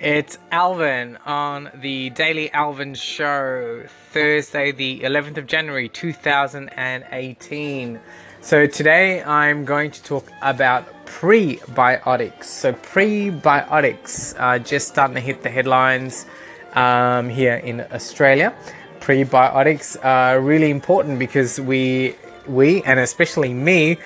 It's Alvin on the Daily Alvin Show, Thursday, the 11th of January 2018. So, today I'm going to talk about prebiotics. So, prebiotics are just starting to hit the headlines um, here in Australia. Prebiotics are really important because we, we and especially me,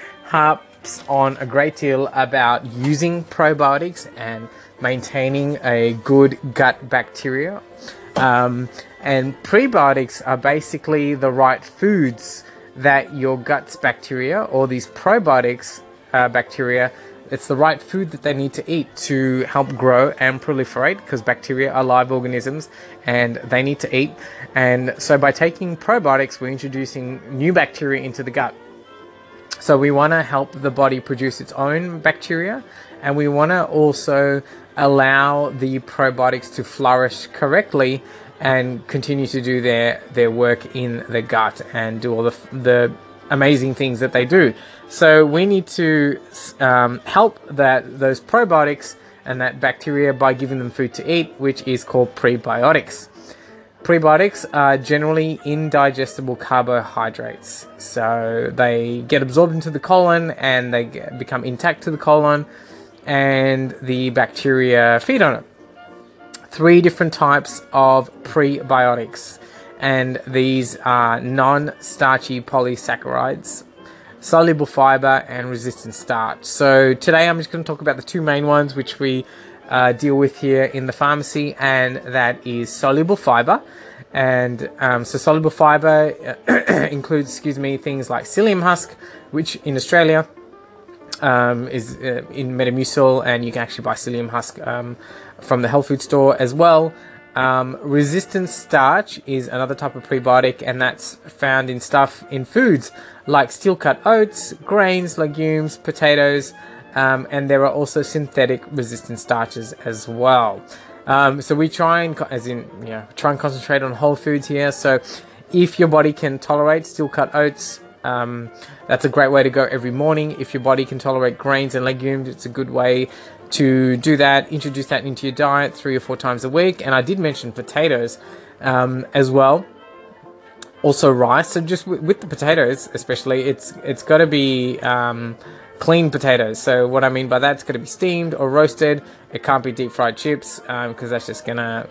harps on a great deal about using probiotics and maintaining a good gut bacteria. Um, and prebiotics are basically the right foods that your gut's bacteria or these probiotics uh, bacteria it's the right food that they need to eat to help grow and proliferate because bacteria are live organisms and they need to eat and so by taking probiotics we're introducing new bacteria into the gut so we want to help the body produce its own bacteria and we want to also allow the probiotics to flourish correctly and continue to do their their work in the gut and do all the the amazing things that they do. So we need to um, help that those probiotics and that bacteria by giving them food to eat, which is called prebiotics. Prebiotics are generally indigestible carbohydrates, so they get absorbed into the colon and they become intact to the colon and the bacteria feed on it. Three different types of prebiotics, and these are non starchy polysaccharides, soluble fiber, and resistant starch. So, today I'm just going to talk about the two main ones which we uh, deal with here in the pharmacy, and that is soluble fiber. And um, so, soluble fiber includes, excuse me, things like psyllium husk, which in Australia um, is uh, in Metamucil, and you can actually buy psyllium husk um, from the health food store as well. Um, resistant starch is another type of prebiotic, and that's found in stuff in foods like steel cut oats, grains, legumes, potatoes, um, and there are also synthetic resistant starches as well. Um, so we try and, as in, you know, try and concentrate on whole foods here. So if your body can tolerate steel cut oats, um, that's a great way to go every morning. If your body can tolerate grains and legumes, it's a good way to do that. Introduce that into your diet three or four times a week. And I did mention potatoes um, as well. Also rice. So just with the potatoes, especially, it's it's got to be um, clean potatoes. So what I mean by that, it's going to be steamed or roasted. It can't be deep fried chips because um, that's just gonna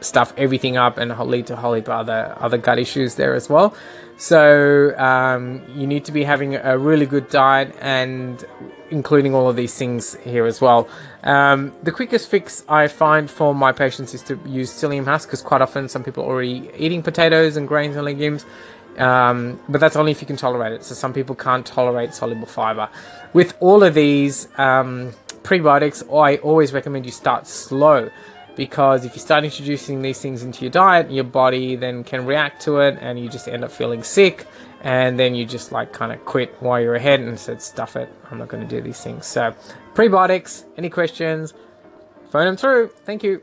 stuff everything up and lead to whole heap of other other gut issues there as well. So um, you need to be having a really good diet and including all of these things here as well. Um, the quickest fix I find for my patients is to use psyllium husk because quite often some people are already eating potatoes and grains and legumes. Um, but that's only if you can tolerate it. So some people can't tolerate soluble fiber. With all of these um, prebiotics, I always recommend you start slow because if you start introducing these things into your diet, your body then can react to it and you just end up feeling sick. And then you just like kind of quit while you're ahead and said stuff it i'm not going to do these things. So prebiotics any questions? Phone them through. Thank you